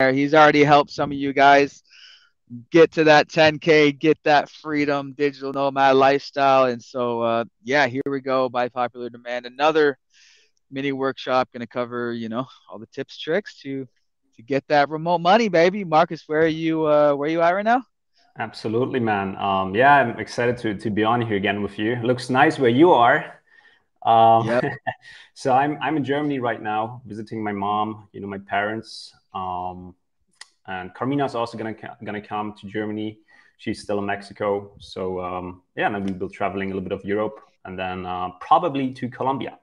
He's already helped some of you guys get to that 10K, get that freedom, digital nomad lifestyle. And so, uh, yeah, here we go by popular demand. Another mini workshop going to cover, you know, all the tips, tricks to to get that remote money, baby. Marcus, where are you? Uh, where are you at right now? Absolutely, man. Um, yeah, I'm excited to to be on here again with you. Looks nice where you are. Um, yep. so I'm I'm in Germany right now, visiting my mom. You know, my parents. Um, and is also gonna gonna come to Germany. She's still in Mexico, so um, yeah, and we'll be traveling a little bit of Europe, and then uh, probably to Colombia.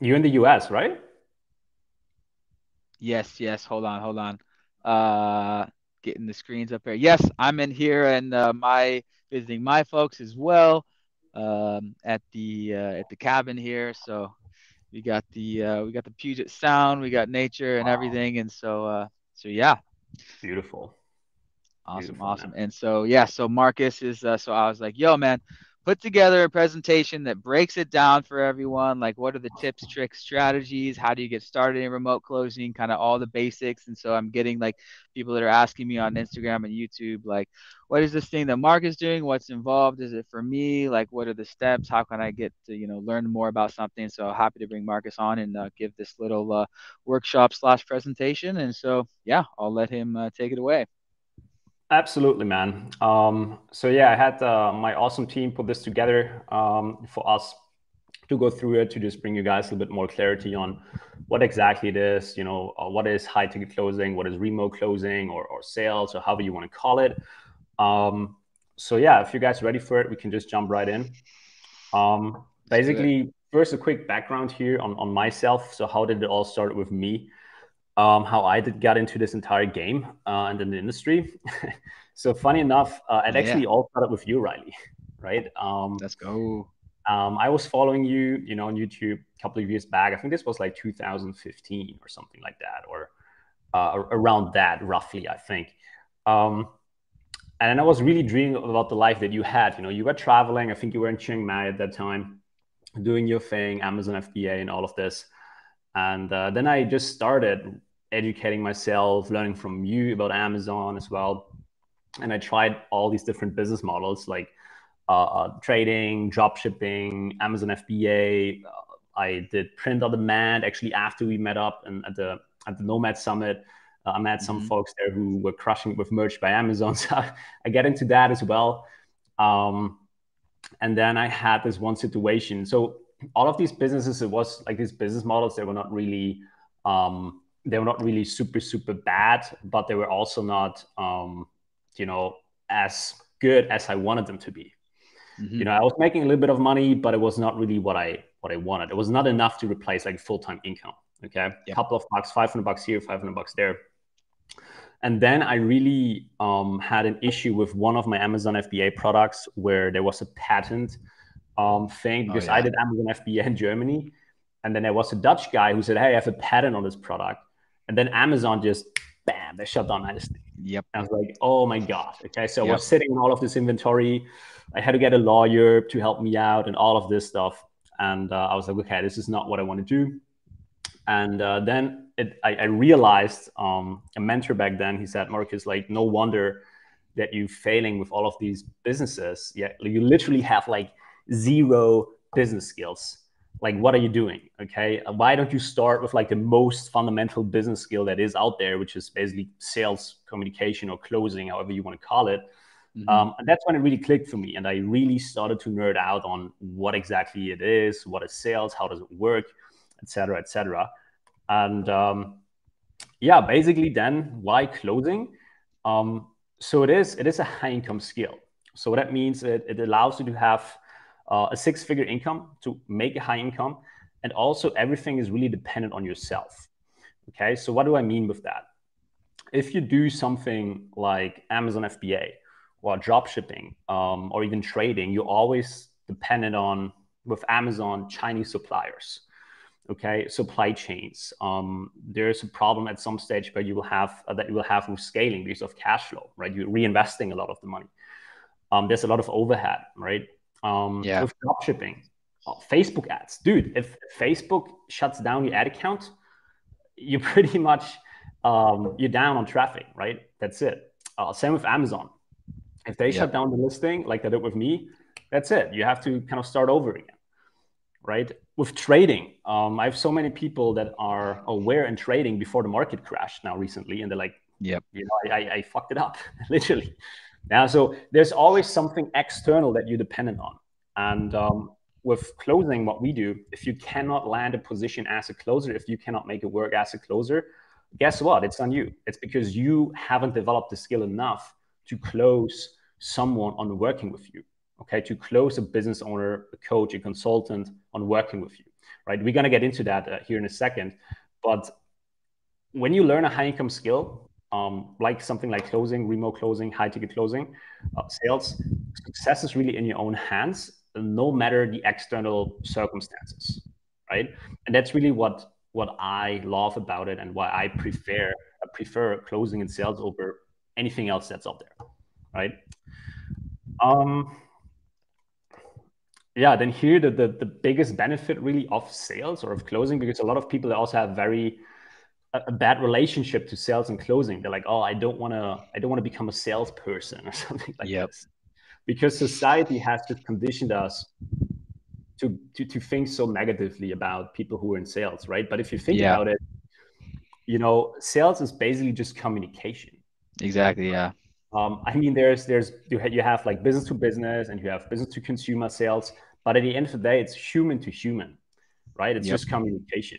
You're in the US, right? Yes, yes. Hold on, hold on. Uh, getting the screens up here. Yes, I'm in here and uh, my visiting my folks as well um, at the uh, at the cabin here. So we got the uh, we got the Puget Sound, we got nature and wow. everything, and so uh, so yeah. Beautiful. Awesome, Beautiful, awesome. Man. And so yeah, so Marcus is uh, so I was like, yo, man, put together a presentation that breaks it down for everyone like what are the tips tricks strategies how do you get started in remote closing kind of all the basics and so i'm getting like people that are asking me on instagram and youtube like what is this thing that mark is doing? What's involved? Is it for me? Like what are the steps? How can i get to you know learn more about something? So happy to bring marcus on and uh, give this little uh, workshop slash presentation and so yeah i'll let him uh, take it away Absolutely, man. Um, so yeah, I had uh, my awesome team put this together um, for us to go through it to just bring you guys a little bit more clarity on what exactly it is. You know, uh, what is high ticket closing, what is remote closing, or, or sales, or however you want to call it. Um, so yeah, if you guys are ready for it, we can just jump right in. Um, basically, first a quick background here on on myself. So how did it all start with me? Um, how I did get into this entire game uh, and in the industry. so funny enough, uh, it actually yeah. all started with you, Riley, right? Um, Let's go. Um, I was following you, you know, on YouTube a couple of years back. I think this was like 2015 or something like that, or uh, around that, roughly, I think. Um, and I was really dreaming about the life that you had. You know, you were traveling. I think you were in Chiang Mai at that time, doing your thing, Amazon FBA, and all of this. And uh, then I just started educating myself, learning from you about Amazon as well. And I tried all these different business models like uh, uh, trading, drop shipping, Amazon FBA. Uh, I did print on demand actually after we met up and at the at the Nomad Summit. Uh, I met some mm-hmm. folks there who were crushing with merch by Amazon. So I get into that as well. Um, and then I had this one situation. So all of these businesses, it was like these business models, they were not really um, they were not really super super bad, but they were also not um, you know as good as I wanted them to be. Mm-hmm. You know, I was making a little bit of money, but it was not really what I what I wanted. It was not enough to replace like full time income. Okay, a couple of bucks, five hundred bucks here, five hundred bucks there. And then I really um, had an issue with one of my Amazon FBA products where there was a patent um, thing oh, because oh, yeah. I did Amazon FBA in Germany. And then there was a Dutch guy who said, Hey, I have a patent on this product. And then Amazon just bam, they shut down my listing. Yep. I was like, oh my God. Okay. So yep. I was sitting on all of this inventory. I had to get a lawyer to help me out and all of this stuff. And uh, I was like, okay, this is not what I want to do. And uh, then it, I, I, realized um, a mentor back then, he said, Marcus, like, no wonder that you're failing with all of these businesses. Yeah, you literally have like zero business skills like what are you doing? Okay why don't you start with like the most fundamental business skill that is out there which is basically sales communication or closing however you want to call it. Mm-hmm. um, and that's when it really clicked for me and i really started to nerd out on what exactly it is what is sales how does it work etc etc and um, yeah basically then why closing? Um, so it is it is a high income skill. So what that means it, it allows you to have uh, a six figure income to make a high income. And also, everything is really dependent on yourself. Okay, so what do I mean with that? If you do something like Amazon FBA or drop shipping um, or even trading, you're always dependent on with Amazon Chinese suppliers. Okay, supply chains. Um, there's a problem at some stage where you will have uh, that you will have with scaling because of cash flow, right? You're reinvesting a lot of the money. Um, there's a lot of overhead, right? Um, yeah. with dropshipping, uh, Facebook ads. Dude, if Facebook shuts down your ad account, you pretty much um, you're down on traffic, right? That's it. Uh, same with Amazon. If they shut down the listing like they did with me, that's it. You have to kind of start over again, right? With trading, um, I have so many people that are aware in trading before the market crashed now recently, and they're like, "Yep, you know, I, I fucked it up, literally." Now, so there's always something external that you're dependent on, and um, with closing, what we do, if you cannot land a position as a closer, if you cannot make it work as a closer, guess what? It's on you. It's because you haven't developed the skill enough to close someone on working with you. Okay, to close a business owner, a coach, a consultant on working with you. Right? We're gonna get into that uh, here in a second, but when you learn a high income skill, um, like something like closing, remote closing, high ticket closing, uh, sales, success is really in your own hands, no matter the external circumstances, right? And that's really what what I love about it and why I prefer I prefer closing and sales over anything else that's out there, right? Um, yeah, then here the, the the biggest benefit really of sales or of closing because a lot of people also have very a, bad relationship to sales and closing. They're like, oh, I don't want to I don't want to become a salesperson or something like yep. this because society has just conditioned us to, to, to think so negatively about people who are in sales, right? But if you think yeah. about it, you know, sales is basically just communication. Exactly. Yeah. Um, I mean, there's there's you, have, you have like business to business and you have business to consumer sales, but at the end of the day, it's human to human, right? It's yep. just communication.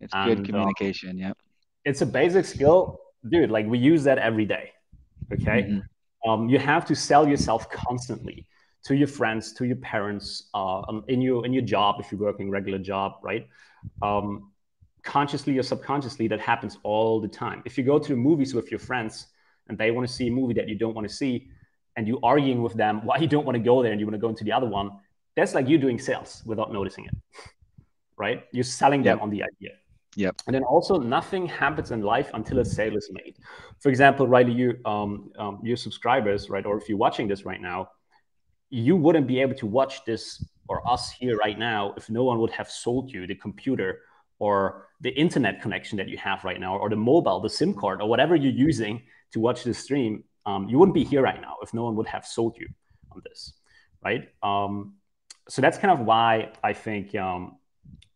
It's and, good um, communication. Um, yep. It's a basic skill, dude. Like we use that every day. Okay. Mm-hmm um, you have to sell yourself constantly to your friends, to your parents, uh, um, in your in your job if you're working regular job, right? Um, consciously or subconsciously, that happens all the time. If you go to the movies with your friends and they want to see a movie that you don't want to see, and you arguing with them why you don't want to go there and you want to go into the other one, that's like you doing sales without noticing it, right? You're selling them yep. on the idea. Yep. And then also nothing happens in life until a sale is made. For example, Riley, you um, um, your subscribers, right, or if you're watching this right now, you wouldn't be able to watch this or us here right now if no one would have sold you the computer or the internet connection that you have right now, or the mobile, the SIM card, or whatever you're using to watch the stream. Um, you wouldn't be here right now if no one would have sold you on this, right? Um, so that's kind of why I think um,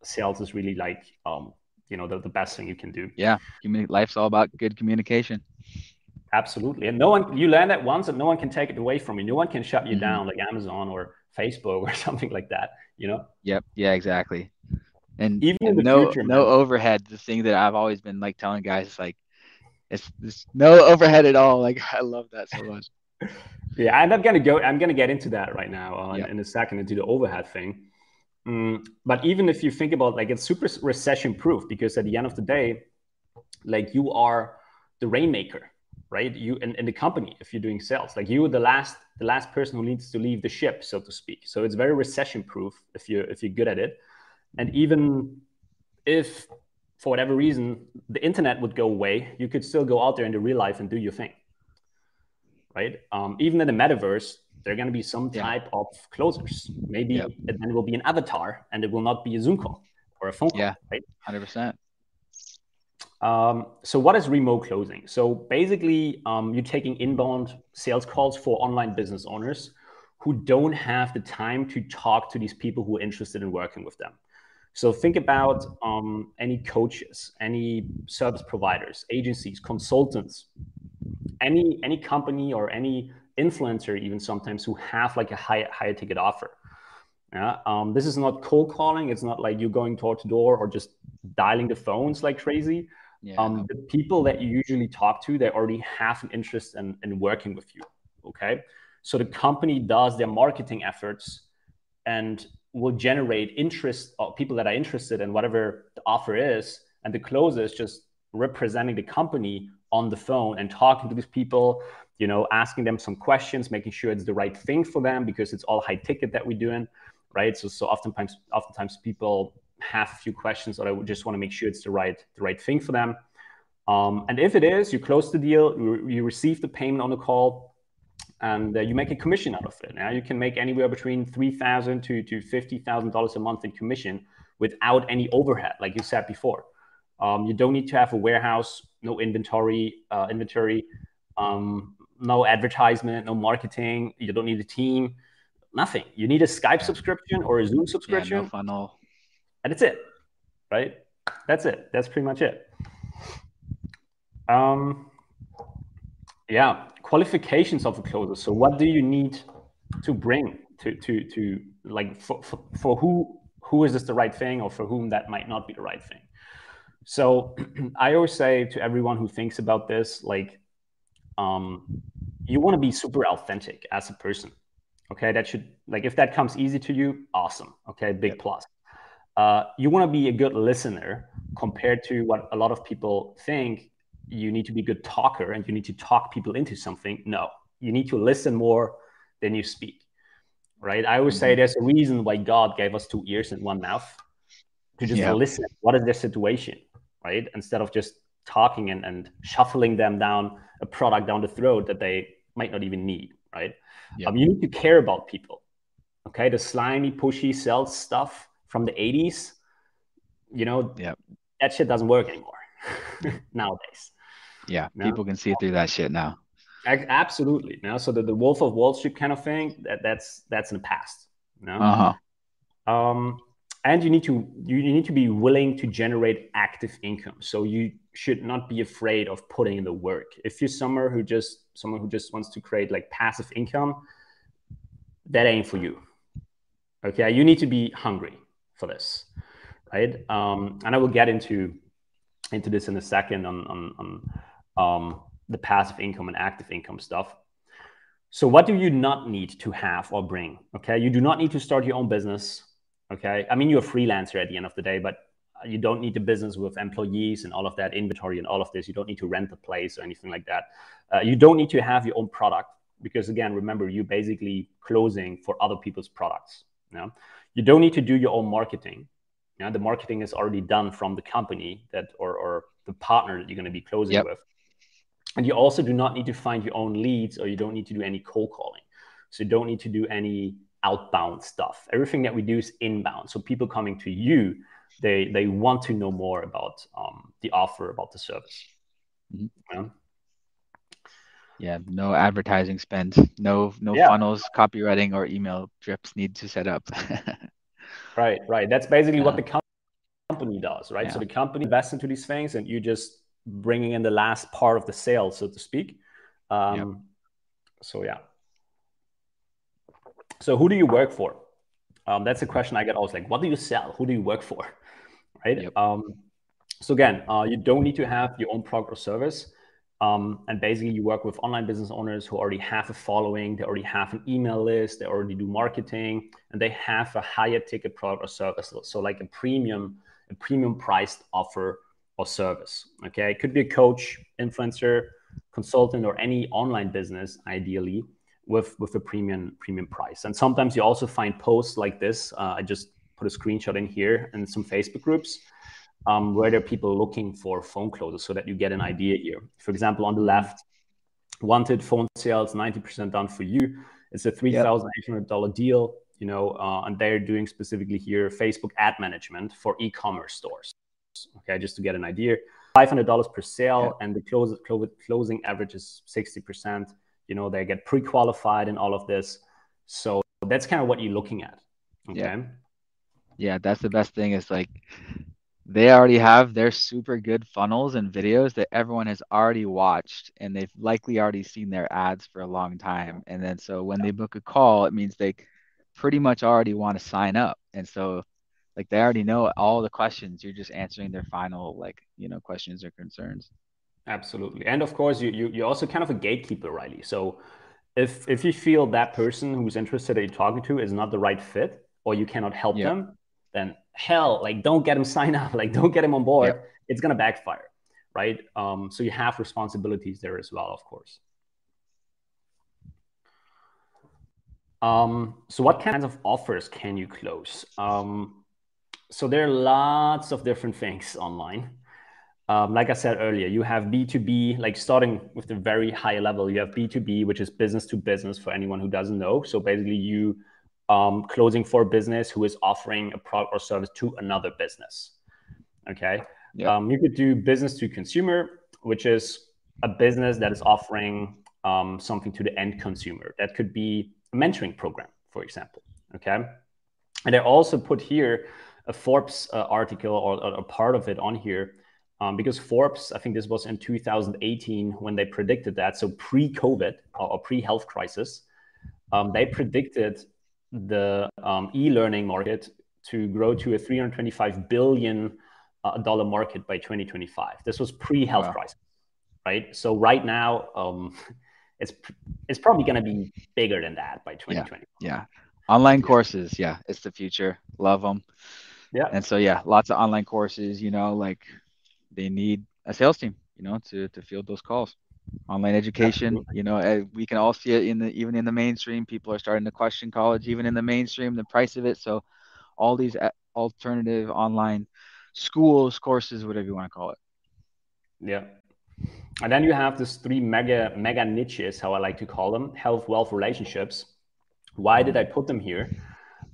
sales is really like um, you know the, the best thing you can do. Yeah life's all about good communication. Absolutely and no one you learn that once and no one can take it away from you. No one can shut you mm-hmm. down like amazon or facebook or something like that you know? Yep yeah exactly. And even and no future, no man. overhead the thing that i've always been like telling guys is like it's, it's no overhead at all like i love that so much. Yeah and i'm gonna go i'm gonna get into that right now uh, yep. in a second into the overhead thing Mm, but even if you think about like it's super recession proof because at the end of the day, like you are the rainmaker, right? You in, the company if you're doing sales, like you the last the last person who needs to leave the ship, so to speak. So it's very recession proof if you if you're good at it. And even if for whatever reason the internet would go away, you could still go out there in the real life and do your thing, right? Um, even in the metaverse, there are going to be some type yeah. of closers. Maybe yep. it, then it will be an avatar and it will not be a Zoom call or a phone call. Yeah, right? 100%. Um, so what is remote closing? So basically, um, you're taking inbound sales calls for online business owners who don't have the time to talk to these people who are interested in working with them. So think about um, any coaches, any service providers, agencies, consultants, any any company or any influencer even sometimes who have like a high higher ticket offer. Yeah, um, this is not cold calling. It's not like you're going door to door or just dialing the phones like crazy. Yeah. Um, the people that you usually talk to, they already have an interest in, in working with you. Okay, so the company does their marketing efforts and will generate interest or people that are interested in whatever the offer is, and the closer is just representing the company on the phone and talking to these people you know, asking them some questions, making sure it's the right thing for them because it's all high ticket that we're doing, right? So, so oftentimes, oftentimes people have a few questions, or I would just want to make sure it's the right, the right thing for them. Um, and if it is, you close the deal, you, you receive the payment on the call, and uh, you make a commission out of it. Now you can make anywhere between three thousand to to fifty thousand dollars a month in commission without any overhead, like you said before. Um, you don't need to have a warehouse, no inventory, uh, inventory, um, no advertisement, no marketing. You don't need a team, nothing. You need a Skype subscription or a Zoom subscription. Yeah, no funnel. And it's it, right? That's it. That's pretty much it. Um, yeah, qualifications of a closer. So, what do you need to bring to to to like for, for, for who who is this the right thing or for whom that might not be the right thing? So, I always say to everyone who thinks about this, like, um, you want to be super authentic as a person. Okay, that should like if that comes easy to you, awesome. Okay, big yep. plus. Uh, you want to be a good listener compared to what a lot of people think you need to be a good talker and you need to talk people into something. No, you need to listen more than you speak. Right. I always mm-hmm. say there's a reason why God gave us two ears and one mouth to just listen. What is their situation? Right. Instead of just talking and, and shuffling them down a product down the throat that they might not even need. Right. Um, you need to care about people. Okay. The slimy, pushy sales stuff from the 80s, you know, yep. that shit doesn't work anymore nowadays. Yeah, no? people can see through that shit now. Absolutely. Now, so the, the Wolf of Wall Street kind of thing, that, that's that's in the past. No? Uh-huh. Um, and you need to you, you need to be willing to generate active income. So you should not be afraid of putting in the work. If you're someone who just someone who just wants to create like passive income, that ain't for you. Okay, you need to be hungry for this, right? Um, and I will get into into this in a second on on, on um, the passive income and active income stuff. So, what do you not need to have or bring? Okay, you do not need to start your own business. Okay, I mean you're a freelancer at the end of the day, but you don't need a business with employees and all of that inventory and all of this. You don't need to rent a place or anything like that. Uh, you don't need to have your own product because again, remember you're basically closing for other people's products. You, know? you don't need to do your own marketing. You know, the marketing is already done from the company that or, or the partner that you're going to be closing yep. with. And you also do not need to find your own leads or you don't need to do any cold calling. So you don't need to do any outbound stuff. Everything that we do is inbound. So people coming to you, they they want to know more about um, the offer, about the service. Mm-hmm. Yeah. yeah. no advertising spend, no no yeah. funnels, copywriting or email drips need to set up. right, right. That's basically yeah. what the company does, right? So the company invests into these things, and you just bringing in the last part of the sale, so to speak. Um, yep. So yeah. So who do you work for? Um, that's a question I get always like, what do you sell? Who do you work for? Right. Yep. Um, so again, uh, you don't need to have your own product or service. Um, and basically, you work with online business owners who already have a following, they already have an email list, they already do marketing, and they have a higher ticket product or service. So, like a premium, a premium priced offer or service. Okay, it could be a coach, influencer, consultant, or any online business, ideally, with with a premium premium price. And sometimes you also find posts like this. Uh, I just put a screenshot in here and some Facebook groups um, where there are people looking for phone closers, so that you get an idea here. For example, on the left, wanted phone sales, ninety percent done for you. It's a three thousand eight hundred dollar deal. You know, uh, and they're doing specifically here Facebook ad management for e-commerce stores okay, just to get an idea. $500 per sale, yeah. and the close, close, closing average is 60%. You know, they get pre qualified and all of this. So that's kind of what you're looking at. Okay. Yeah. Yeah, that's the best thing is like they already have their super good funnels and videos that everyone has already watched and they've likely already seen their ads for a long time. And then so when they book a call, it means they pretty much already want to sign up. And so like they already know all the questions you're just answering their final like you know questions or concerns absolutely and of course you, you you're also kind of a gatekeeper riley so if if you feel that person who's interested that you're talking to is not the right fit or you cannot help yep. them then hell like don't get them sign up like don't get them on board yep. it's going to backfire right um, so you have responsibilities there as well of course um, so what kinds of offers can you close um, so there are lots of different things online. um, like I said earlier, you have B2B, like starting with the very high level, you have B2B, which is business to business for anyone who doesn't know. So basically, you um, closing for a business who is offering a product or service to another business. Okay. Yep. Um, you could do business to consumer, which is a business that is offering um, something to the end consumer. That could be a mentoring program, for example. Okay. And I also put here a Forbes uh, article or, or, a part of it on here um, because Forbes, I think this was in 2018 when they predicted that. So pre COVID or, or pre health crisis, um, they predicted the um, e learning market to grow to a 325 billion dollar market by 2025. This was pre health wow. crisis, right? So right now, um, it's it's probably going to be bigger than that by 2020. Yeah. yeah. Online courses, yeah, it's the future. Love them. Yeah. And so yeah, lots of online courses. You know, like they need a sales team. You know, to to field those calls. Online education. Absolutely. You know, we can all see it in the even in the mainstream. People are starting to question college, even in the mainstream, the price of it. So, all these alternative online schools, courses, whatever you want to call it. Yeah. And then you have these three mega mega niches, how I like to call them: health, wealth, relationships. Why did I put them here?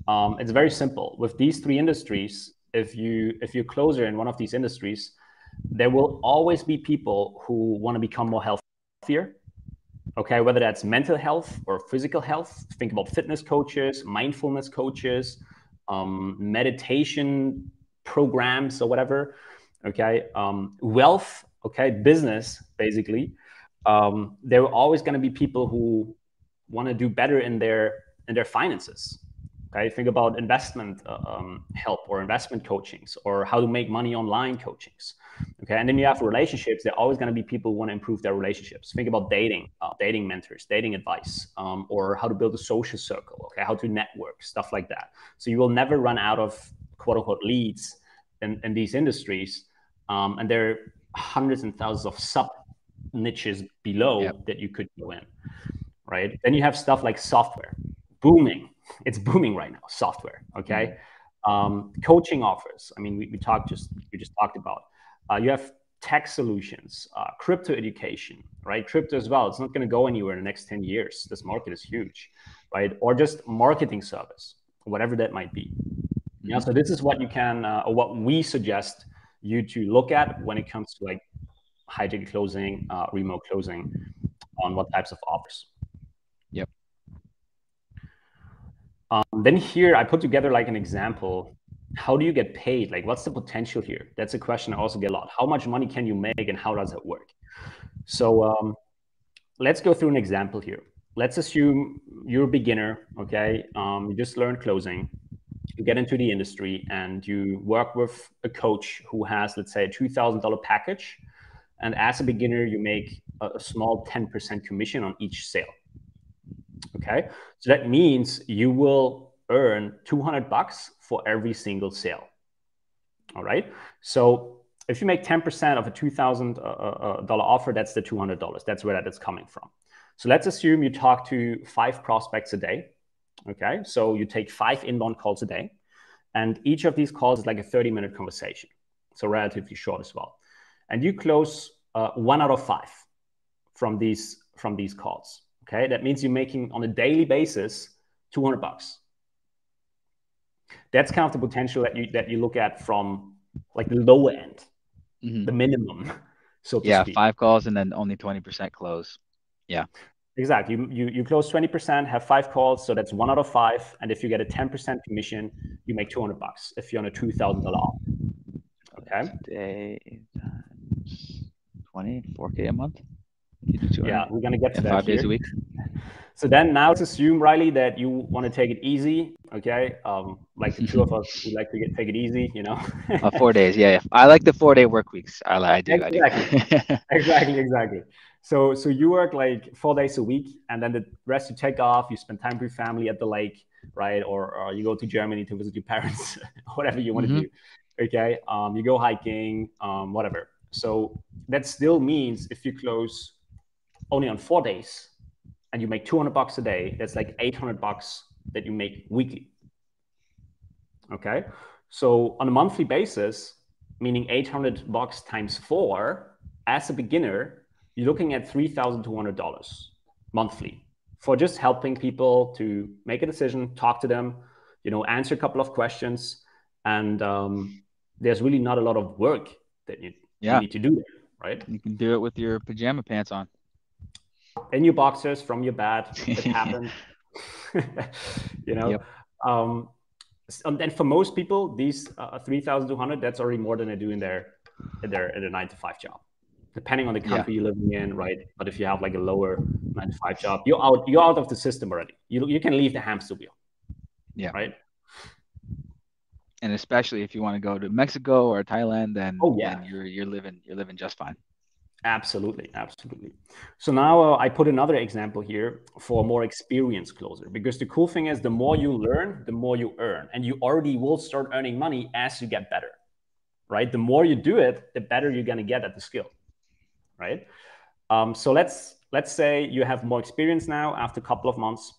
Um, it's very simple. With these three industries, if you if you're closer in one of these industries, there will always be people who want to become more healthier. Okay, whether that's mental health or physical health. Think about fitness coaches, mindfulness coaches, um, meditation programs or whatever. Okay, um, wealth okay business basically um, there are always going to be people who want to do better in their in their finances okay think about investment uh, um, help or investment coachings or how to make money online coachings okay and then you have relationships there are always going to be people who want to improve their relationships think about dating uh, dating mentors dating advice um, or how to build a social circle okay how to network stuff like that so you will never run out of quote unquote leads in, in these industries um, and there are hundreds and thousands of sub niches below yep. that you could go in, right? Then you have stuff like software, booming. It's booming right now. Software, okay. Mm-hmm. Um, coaching offers. I mean, we, we talked just we just talked about. Uh, you have tech solutions, uh, crypto education, right? Crypto as well. It's not going to go anywhere in the next 10 years. This market is huge, right? Or just marketing service, whatever that might be. Yeah. So this is what you can, uh, or what we suggest you to look at when it comes to like high ticket closing, uh, remote closing on what types of offers. Yep. Um, then here I put together like an example. How do you get paid? Like, what's the potential here? That's a question I also get a lot. How much money can you make and how does it work? So um, let's go through an example here. Let's assume you're a beginner, okay? Um, you just learned closing you get into the industry and you work with a coach who has, let's say, a $2,000 package. And as a beginner, you make a, small 10% commission on each sale. Okay. So that means you will earn 200 bucks for every single sale. All right. So if you make 10% of a $2,000 uh, uh, uh offer, that's the $200. That's where that is coming from. So let's assume you talk to five prospects a day Okay, so you take five inbound calls a day, and each of these calls is like a 30 minute conversation, so relatively short as well. And you close uh, one out of five from these from these calls. Okay, that means you're making on a daily basis 200 bucks. That's kind of the potential that you that you look at from like the lower end, mm-hmm. the minimum. So yeah, speak. five calls and then only 20% close. Yeah. Exactly. You, you, you close 20%, have five calls. So that's one out of five. And if you get a 10% commission, you make 200 bucks if you're on a $2,000 offer. Okay. Day times 20, 4K a month. Yeah, we're going to get to yeah, that. Five here. days a week. So then now let's assume, Riley, that you want to take it easy. Okay. Um, like the two of us, we like to get take it easy, you know. uh, four days. Yeah, yeah. I like the four day work weeks. I, I do. Exactly. I do. exactly. Exactly. So so you work like four days a week, and then the rest you take off. You spend time with your family at the lake, right? Or, or you go to Germany to visit your parents, whatever you want mm-hmm. to do. Okay. Um, you go hiking, um, whatever. So that still means if you close only on four days and you make 200 bucks a day, that's like 800 bucks that you make weekly. Okay. So on a monthly basis, meaning 800 bucks times four, as a beginner, you're looking at $3,200 monthly for just helping people to make a decision, talk to them, you know, answer a couple of questions. And um, there's really not a lot of work that you, yeah. you need to do right? You can do it with your pajama pants on. In your boxers from your bed. It happened. you know, yep. um, and then for most people, these uh, 3,200, that's already more than they do in their, in their, in their nine to five job, depending on the country yeah. you're living in, right? But if you have like a lower nine to five job, you're out, you're out of the system already. You, you can leave the hamster wheel. Yeah. Right. And especially if you want to go to Mexico or Thailand, then, oh, yeah. Then you're, you're living, you're living just fine. Absolutely, absolutely. So now uh, I put another example here for a more experienced closer because the cool thing is the more you learn, the more you earn, and you already will start earning money as you get better, right? The more you do it, the better you're gonna get at the skill, right? Um, so let's let's say you have more experience now after a couple of months,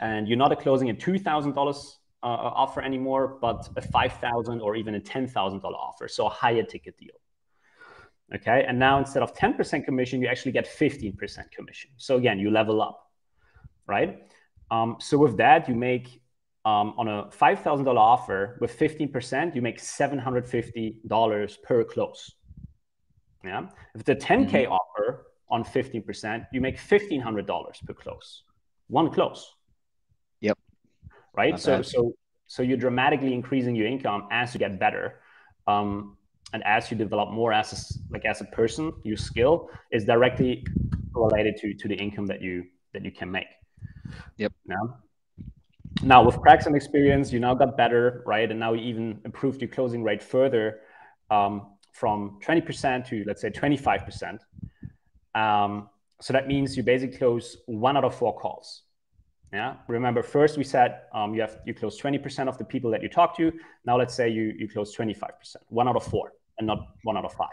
and you're not a closing a two thousand uh, dollars offer anymore, but a five thousand or even a ten thousand dollar offer, so a higher ticket deal Okay. And now instead of 10% commission, you actually get 15% commission. So again, you level up, right? Um, so with that, you make um, on a $5,000 offer with 15%, you make $750 per close. Yeah. If it's a 10K mm-hmm. offer on 15%, you make $1,500 per close, one close. Yep. Right. Not so, bad. so, so you're dramatically increasing your income as you get better. Um, and as you develop more as a, like as a person your skill is directly related to to the income that you that you can make. Yep. Now now with practice and experience you now got better right? And now you even improved your closing rate further um, from 20% to let's say 25% um, so that means you basically close one out of four calls. Yeah. Remember, first we said um, you have you close 20% of the people that you talk to. Now let's say you you close 25%, one out of four and not one out of five.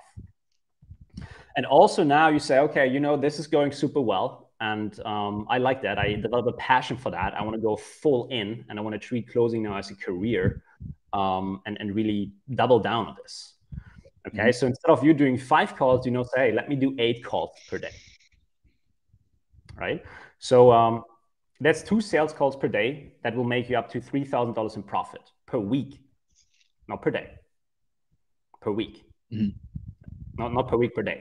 And also now you say, okay, you know, this is going super well. And um, I like that. I develop a passion for that. I want to go full in and I want to treat closing now as a career um, and, and really double down on this. Okay. Mm-hmm. So instead of you doing five calls, you know, say, let me do eight calls per day. Right. So um, that's two sales calls per day that will make you up to $3,000 in profit per week, not per day per week. Mm-hmm. Not not per week per day.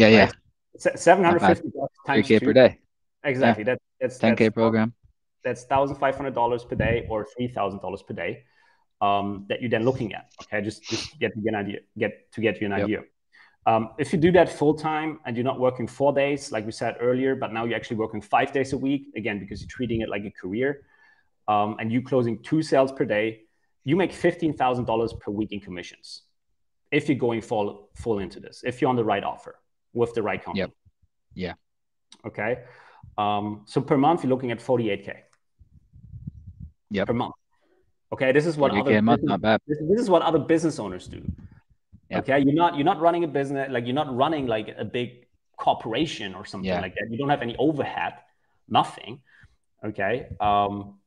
Yeah, yeah. Seven hundred fifty times k per day. Exactly. Yeah. That, that's ten k program. That's thousand five hundred dollars per day or three thousand dollars per day. Um, that you're then looking at. Okay, just just to get to get an idea. Get to get you an yep. idea. Um, if you do that full time and you're not working four days, like we said earlier, but now you're actually working five days a week, again, because you're treating it like a career, um, and you closing two sales per day, you make $15,000 per week in commissions if you're going full full into this, if you're on the right offer with the right company. Yep. Yeah. Okay. Um, so per month you're looking at 48k. Yeah. Per month. Okay. This is what other business, month, not bad. This, this, is what other business owners do. Yep. Okay. You're not you're not running a business like you're not running like a big corporation or something yeah. like that. You don't have any overhead, nothing. Okay. Um,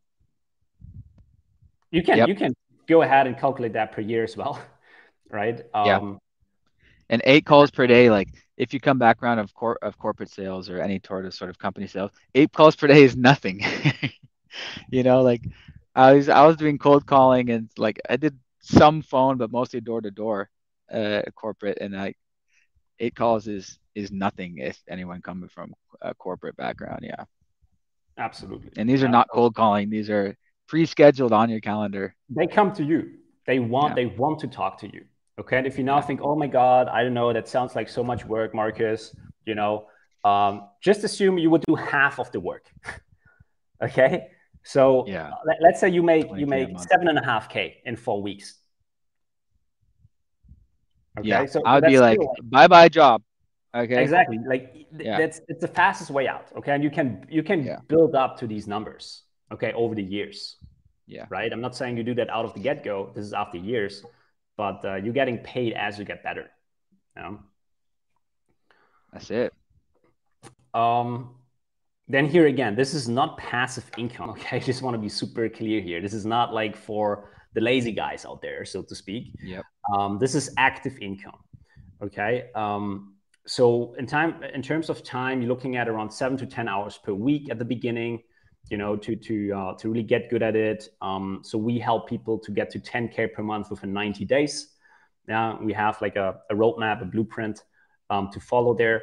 you can yep. you can go ahead and calculate that per year as well. right? Um, yeah. And eight calls per day, like if you come background of cor- of corporate sales or any sort of sort of company sales, eight calls per day is nothing. you know, like I was I was doing cold calling and like I did some phone, but mostly door to door, uh, corporate, and like eight calls is is nothing if anyone coming from a corporate background. Yeah, absolutely. And these are not cold calling; these are pre-scheduled on your calendar. They come to you. They want yeah. they want to talk to you. Okay. And if you now think, oh my God, I don't know, that sounds like so much work, Marcus, you know, um, just assume you would do half of the work. okay. So yeah. let, us say you make you make seven and a half K in four weeks. Okay. Yeah. So I would be like, bye bye job. Okay. Exactly. Like yeah. that's it's the fastest way out. Okay. And you can you can yeah. build up to these numbers, okay, over the years. Yeah. Right. I'm not saying you do that out of the get go. This is after years but uh, you're getting paid as you get better. You know? That's it. Um, then here again, this is not passive income. Okay, I just want to be super clear here. This is not like for the lazy guys out there, so to speak. Yep. Um, this is active income. Okay. Um, so in time, in terms of time, you're looking at around seven to ten hours per week at the beginning. You know, to to uh, to really get good at it. Um, so we help people to get to 10k per month within 90 days. Yeah, we have like a, a roadmap, a blueprint um, to follow there.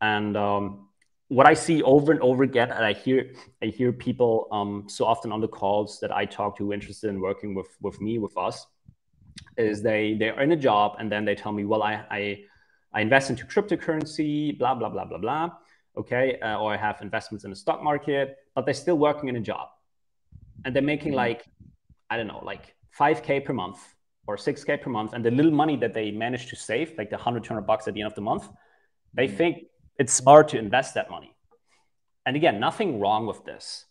And um, what I see over and over again, and I hear I hear people um, so often on the calls that I talk to interested in working with with me with us, is they they're in a job and then they tell me, well, I I, I invest into cryptocurrency, blah blah blah blah blah, okay, uh, or I have investments in the stock market, but they're still working in a job, and they're making mm-hmm. like I don't know, like 5k per month or 6k per month, and the little money that they manage to save, like the 100 200 bucks at the end of the month, they mm-hmm. think it's smart to invest that money. And again, nothing wrong with this.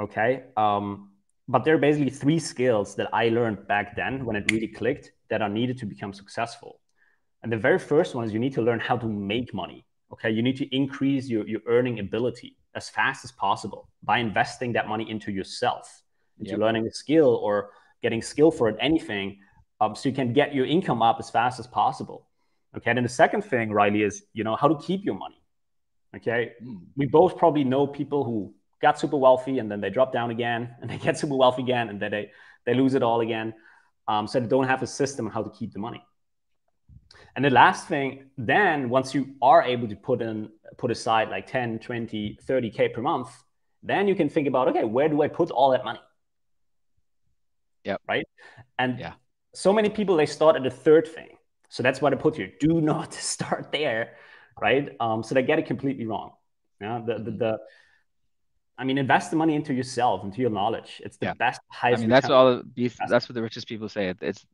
Okay. Um, but there are basically three skills that I learned back then when it really clicked that are needed to become successful. And the very first one is you need to learn how to make money. Okay. You need to increase your, your earning ability as fast as possible by investing that money into yourself, into yep. learning a skill or getting skill for it, anything, um, so you can get your income up as fast as possible. Okay. And then the second thing, Riley, is you know how to keep your money. Okay. Mm. We both probably know people who got super wealthy and then they drop down again and they get super wealthy again and then they, they lose it all again. Um, so they don't have a system on how to keep the money. And the last thing, then once you are able to put in, put aside like 10, 20, 30K per month, then you can think about, okay, where do I put all that money? Yeah. Right. And yeah. so many people, they start at the third thing. So that's what I put here. Do not start there right? Um, so they get it completely wrong. Yeah, the, the, the I mean, invest the money into yourself, into your knowledge. It's the yeah. best, highest. I mean, that's all. That's what the richest people say. It's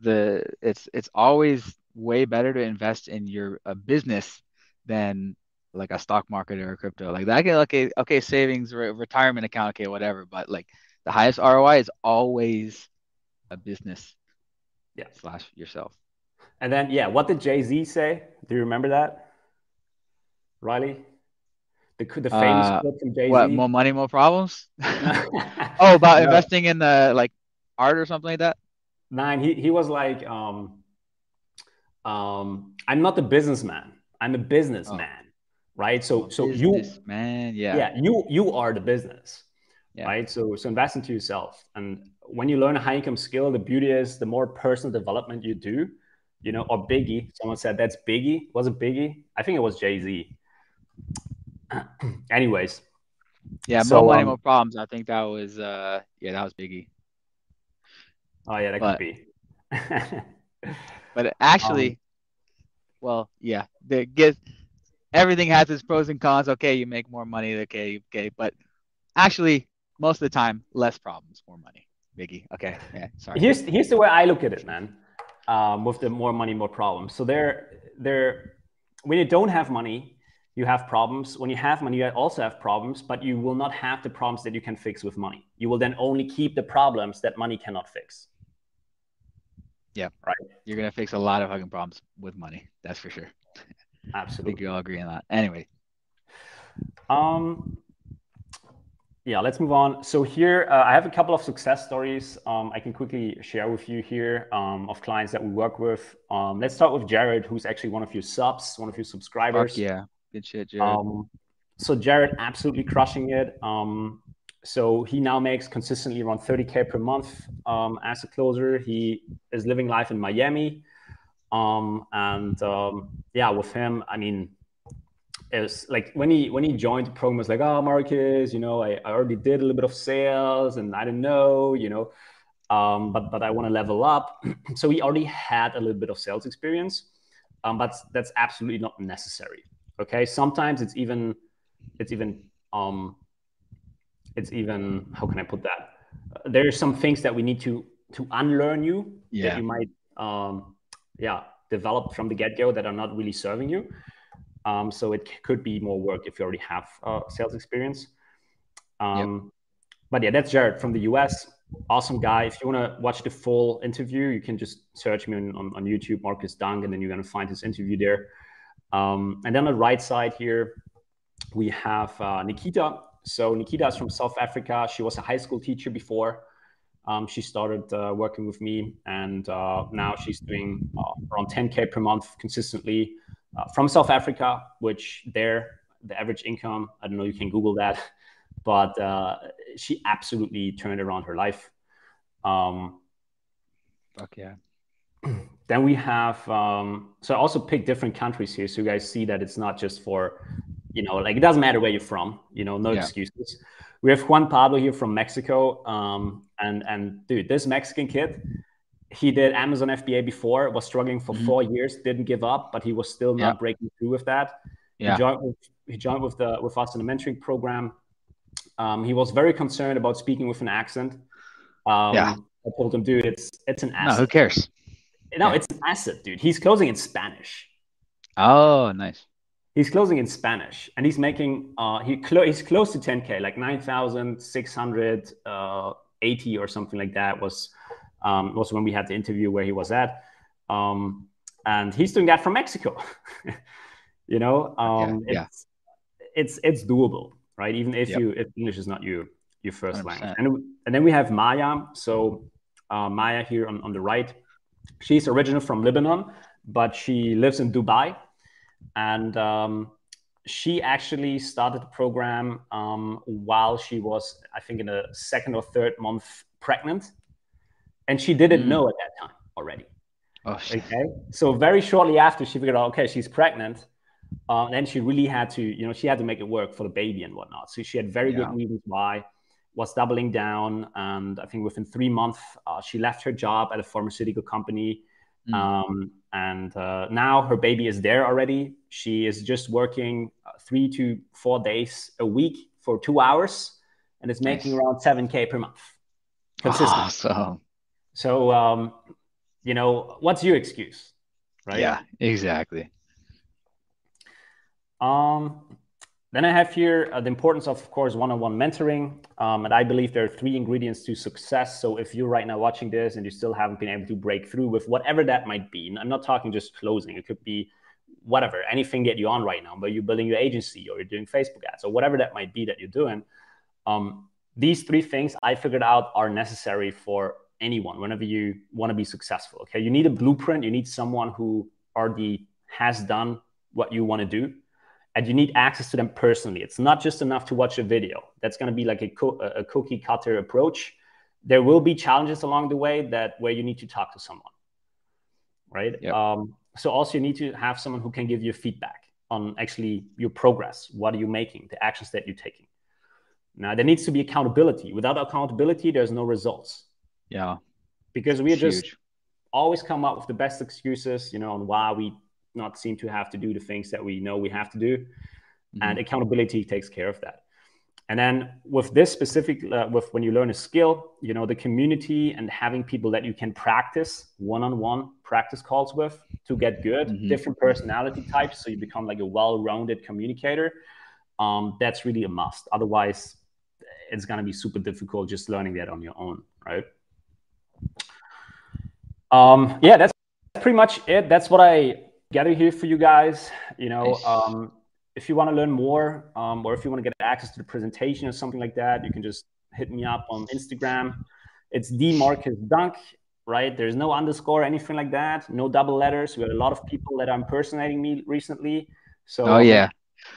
the it's it's always way better to invest in your a business than like a stock market or a crypto. Like that, okay, okay, savings, re- retirement account, okay, whatever. But like the highest ROI is always a business. Yeah. Slash yourself. And then, yeah, what did Jay Z say? Do you remember that? Riley? The, the famous uh, quote from Jay Z. What? More money, more problems. oh, about investing in the like art or something like that. Nine. He he was like, um, um, I'm not a businessman. I'm a businessman. Oh. Right. So so you man, yeah. Yeah, you you are the business. Yeah. Right. So so invest into yourself. And when you learn a high income skill, the beauty is the more personal development you do, you know, or Biggie. Someone said that's Biggie. Was it Biggie? I think it was Jay Z. Anyways. Yeah, so, more money, um, more problems. I think that was uh yeah, that was Biggie. Oh yeah, that but, could be. but actually, um, well, yeah, the get everything has its pros and cons. Okay, you make more money, okay, okay, but actually, most of the time, less problems, more money. Biggie. Okay, yeah, sorry. Here's here's the way I look at it, man. Um, with the more money, more problems. So there, there, when you don't have money, you have problems. When you have money, you also have problems, but you will not have the problems that you can fix with money. You will then only keep the problems that money cannot fix. Yeah. Right. You're gonna fix a lot of fucking problems with money. That's for sure. Absolutely. I think you all agree on that. Anyway. Um yeah, let's move on. So here, uh, I have a couple of success stories um, I can quickly share with you here um, of clients that we work with. Um, let's start with Jared, who's actually one of your subs, one of your subscribers. Fuck yeah. Good shit, Jared. Um, so Jared absolutely crushing it. So he now makes consistently around 30k per month um, as a closer. He is living life in Miami, um, and um, yeah, with him, I mean, it's like when he when he joined the program, was like, oh, Marcus, you know, I, I already did a little bit of sales, and I don't know, you know, um, but but I want to level up. so he already had a little bit of sales experience, um, but that's absolutely not necessary. Okay, sometimes it's even it's even um it's even how can I put that? Uh, there are some things that we need to to unlearn you yeah. that you might um yeah develop from the get go that are not really serving you. Um, so it could be more work if you already have uh, sales experience. Um, yep. But yeah, that's Jared from the US. Awesome guy. If you want to watch the full interview, you can just search me on, on, on YouTube, Marcus Dunk, and then you're going to find his interview there. Um, and then on the right side here, we have uh, Nikita. So Nikita is from South Africa. She was a high school teacher before. Um, she started uh, working with me, and uh, now she's doing uh, around 10k per month consistently uh, from South Africa, which there the average income I don't know you can Google that, but uh, she absolutely turned around her life. Um, Fuck yeah. Then we have um, so I also pick different countries here, so you guys see that it's not just for you know like it doesn't matter where you're from, you know, no yeah. excuses. We have Juan Pablo here from Mexico, um, and and dude, this Mexican kid, he did Amazon FBA before, was struggling for mm-hmm. four years, didn't give up, but he was still not yeah. breaking through with that. Yeah. He joined with, he joined with the with us in the mentoring program. Um, he was very concerned about speaking with an accent. Um, yeah. I told him, dude, it's it's an asset. No, who cares? No, yeah. it's an asset, dude. He's closing in Spanish. Oh, nice. He's closing in Spanish, and he's making uh he clo- he's close to 10k, like 9,680 uh, or something like that was um was when we had the interview where he was at. Um, and he's doing that from Mexico. you know, um, yeah, it's yeah. it's it's doable, right? Even if yep. you if English is not your your 1st language, and and then we have Maya. So uh, Maya here on, on the right, she's original from Lebanon, but she lives in Dubai, and um, she actually started the program um, while she was, I think, in a second or third month pregnant, and she didn't mm. know at that time already. Oh, okay, so very shortly after she figured out, okay, she's pregnant. Uh, then she really had to, you know, she had to make it work for the baby and whatnot. So she had very yeah. good reasons why was doubling down. And I think within three months, uh, she left her job at a pharmaceutical company. Mm. Um, and uh, now her baby is there already. She is just working uh, three to four days a week for two hours and is making nice. around 7K per month. Consistent. Awesome. So, um, you know, what's your excuse? Right? Yeah, exactly. Um, then I have here uh, the importance of, of course, one-on-one mentoring. Um, and I believe there are three ingredients to success. So if you're right now watching this and you still haven't been able to break through with whatever that might be, I'm not talking just closing. It could be whatever, anything that you're on right now, but you're building your agency or you're doing Facebook ads or whatever that might be that you're doing. Um, these three things I figured out are necessary for anyone whenever you want to be successful. Okay, you need a blueprint. You need someone who already has done what you want to do and you need access to them personally. It's not just enough to watch a video. That's going to be like a, co- a cookie cutter approach. There will be challenges along the way that where you need to talk to someone, right? Yep. Um, so also you need to have someone who can give you feedback on actually your progress. What are you making? The actions that you're taking. Now there needs to be accountability. Without accountability, there's no results. Yeah, because we just always come up with the best excuses, you know, on why we not seem to have to do the things that we know we have to do. Mm-hmm. And accountability takes care of that. And then with this specific, uh, with when you learn a skill, you know, the community and having people that you can practice one-on-one practice calls with to get good, mm-hmm. different personality types, so you become like a well-rounded communicator. Um, that's really a must. Otherwise, it's gonna be super difficult just learning that on your own, right? Um, yeah, that's pretty much it. That's what I gather here for you guys. You know, um, if you want to learn more um, or if you want to get access to the presentation or something like that, you can just hit me up on Instagram. It's the Marcus Dunk, right? There's no underscore, anything like that. No double letters. We had a lot of people that are impersonating me recently. So, oh yeah.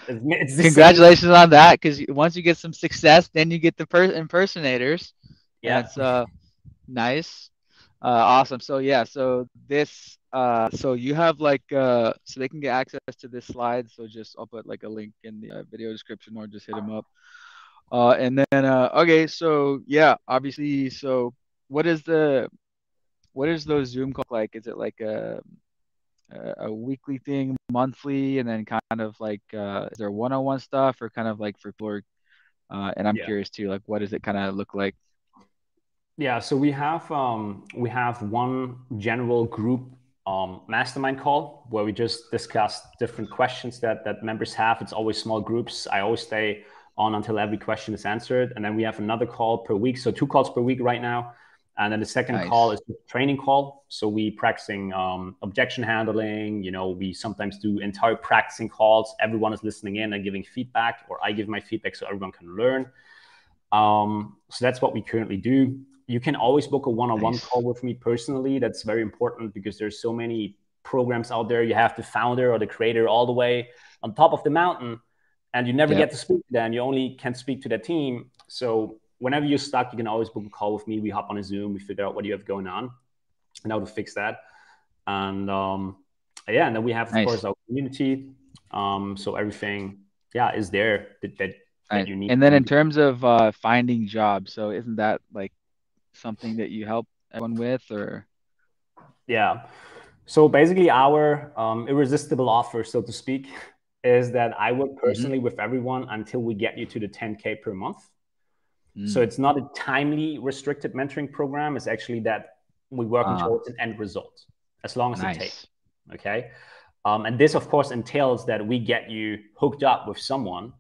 It's, it's Congratulations same. on that, because once you get some success, then you get the per- impersonators. Yeah, that's uh, nice, uh, awesome. So yeah, so this uh, so you have like uh, so they can get access to this slide. So just I'll put like a link in the uh, video description or just hit them up. Uh, and then uh, okay, so yeah, obviously, so what is the what is those Zoom calls like? Is it like a a weekly thing, monthly, and then kind of like uh, is there one-on-one stuff or kind of like for people? Uh, and I'm yeah. curious too, like what does it kind of look like? Yeah, so we have um, we have one general group um, mastermind call where we just discuss different questions that that members have. It's always small groups. I always stay on until every question is answered, and then we have another call per week. So two calls per week right now, and then the second nice. call is training call. So we practicing um, objection handling. You know, we sometimes do entire practicing calls. Everyone is listening in and giving feedback, or I give my feedback so everyone can learn. Um, so that's what we currently do you can always book a one-on-one Nice. call with me personally. That's very important because there's so many programs out there. You have the founder or the creator all the way on top of the mountain, and you never Yeah. get to speak to them. You only can speak to the team. So whenever you're stuck, you can always book a call with me. We hop on a Zoom. We figure out what you have going on and how to fix that. And um, yeah, and then we have of Nice. course our community. Um, so everything, yeah, is there that, that, that you need. And then in terms of uh, finding jobs, so isn't that like something that you help everyone with, or Yeah. So basically, our um, irresistible offer, so to speak, is that I work Mm-hmm. personally with everyone until we get you to the 10K per month. Mm, So it's not a timely restricted mentoring program. It's actually that we work Ah. towards an end result as long as it takes. Okay. Um, and this, of course, entails that we get you hooked up with someone.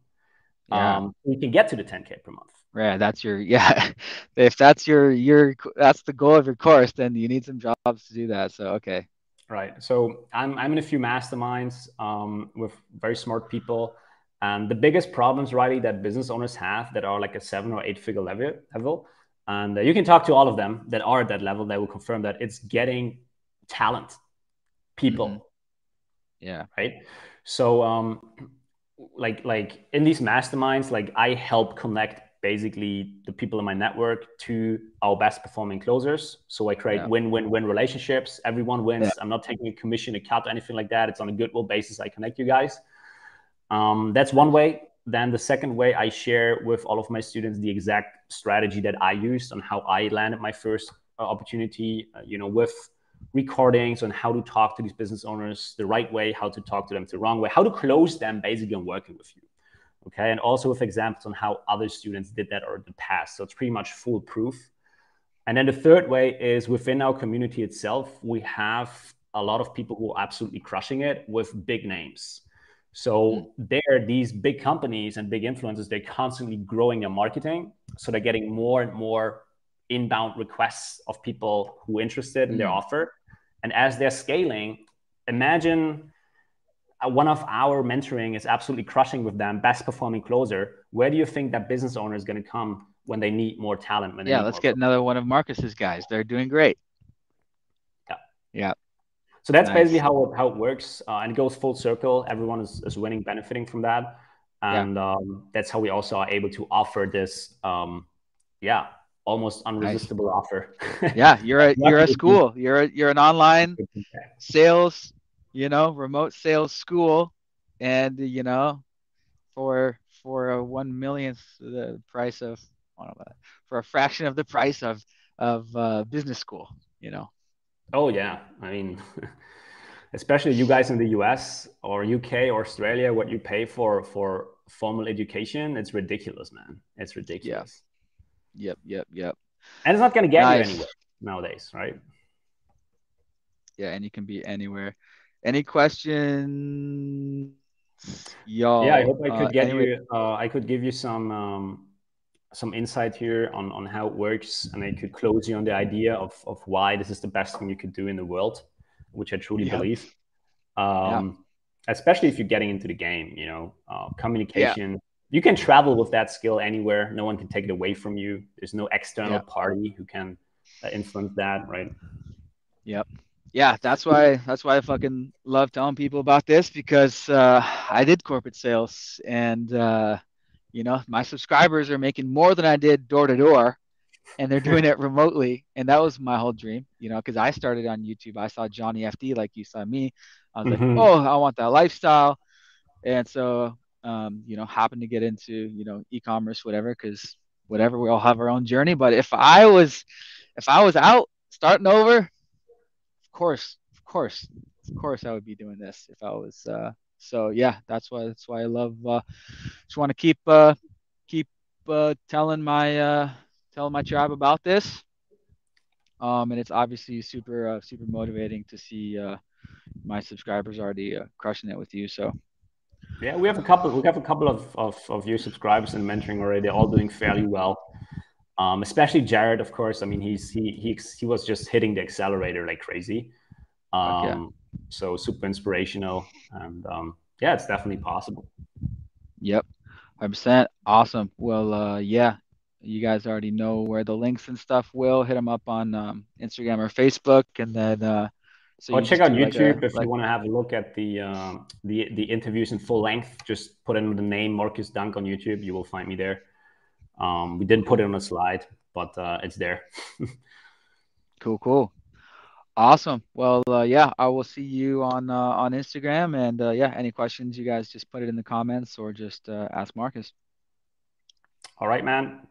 Yeah. Um, we can get to the 10K per month. Right, that's your yeah. If that's your your that's the goal of your course, then you need some jobs to do that. So okay, Right. So I'm, I'm in a few masterminds um, with very smart people. And the biggest problems, Riley, that business owners have that are like a seven or eight figure level, level and uh, you can talk to all of them that are at that level. They will confirm that it's getting talent, people, Mhm. yeah, right? So, um, like, like in these masterminds, like I help connect basically the people in my network to our best performing closers. So I create Yeah. win-win-win relationships. Everyone wins. Yeah. I'm not taking a commission, a cut, or anything like that. It's on a goodwill basis. I connect you guys. Um, that's one way. Then the second way, I share with all of my students the exact strategy that I used on how I landed my first uh, opportunity. Uh, you know, with recordings on how to talk to these business owners the right way, how to talk to them the wrong way, how to close them basically on working with you. Okay. And also with examples on how other students did that or the past. So it's pretty much foolproof. And then the third way is within our community itself, we have a lot of people who are absolutely crushing it with big names. So there, these big companies and big influencers, they're constantly growing their marketing. So they're getting more and more inbound requests of people who are interested in their Mm. offer. And as they're scaling, imagine one of our mentoring is absolutely crushing with them, best performing closer. Where do you think that business owner is going to come when they need more talent? When yeah. Let's get another one of Marcus's guys. They're doing great. Yeah. Yeah. So that's Nice. basically how it, how it works, uh, and it goes full circle. Everyone is, is winning, benefiting from that, Yeah. and um, that's how we also are able to offer this, um, yeah, almost unresistible offer. Yeah, you're a you're a school. You're a, you're an online sales, you know, remote sales school, and you know, for for a one millionth the price of I don't know, for a fraction of the price of of uh, business school. You know. Oh yeah, I mean, especially you guys in the US or UK or Australia, what you pay for for formal education, it's ridiculous, man. It's ridiculous, Yep. Yep. Yep. and it's not going to get Nice. you anywhere nowadays, right? Yeah, and you can be anywhere. Any questions, y'all? yeah, I hope I could Uh, get anyway- you. Uh, I could give you some um, some insight here on on how it works, and I could close you on the idea of of why this is the best thing you could do in the world, which I truly Yeah. believe. Um, Especially if you're getting into the game, you know, uh, communication. You can travel with that skill anywhere. No one can take it away from you. There's no external Yeah. party who can uh, influence that, right? Yeah that's why that's why i fucking love telling people about this because uh, i did corporate sales and uh, you know my subscribers are making more than i did door to door and they're doing it remotely. And that was my whole dream you know because i started on youtube. I saw johnny fd like you saw me. I was Mhm. like oh i want that lifestyle. And so um, you know happened to get into you know e-commerce whatever because whatever we all have our own journey. But if i was if i was out starting over course, of course, of course, I would be doing this if I was. Uh, so yeah, that's why that's why I love. Uh, just want to keep uh, keep uh, telling my uh, telling my tribe about this. Um, and it's obviously super uh, super motivating to see uh, my subscribers already uh, crushing it with you. So Yeah, we have a couple. We have a couple of of, of your subscribers and mentoring already. All doing fairly well. Um, especially Jared, of course. I mean, he's he he he was just hitting the accelerator like crazy. Um, yeah. So super inspirational, and um, yeah, it's definitely possible. Yep, hundred percent. Awesome. Well, uh, yeah. you guys already know where the links and stuff will. Hit them up on um, Instagram or Facebook, and then uh, so or check out YouTube like a, if like, you want to have a look at the um, the the interviews in full length. Just put in the name Marcus Dunk on YouTube. You will find me there. Um, we didn't put it on a slide, but uh, it's there. cool, cool. Awesome. Well, uh, yeah, I will see you on uh, on Instagram, and uh, yeah, any questions you guys just put it in the comments or just uh, ask Marcus. All right, man.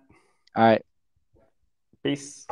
All right. Peace.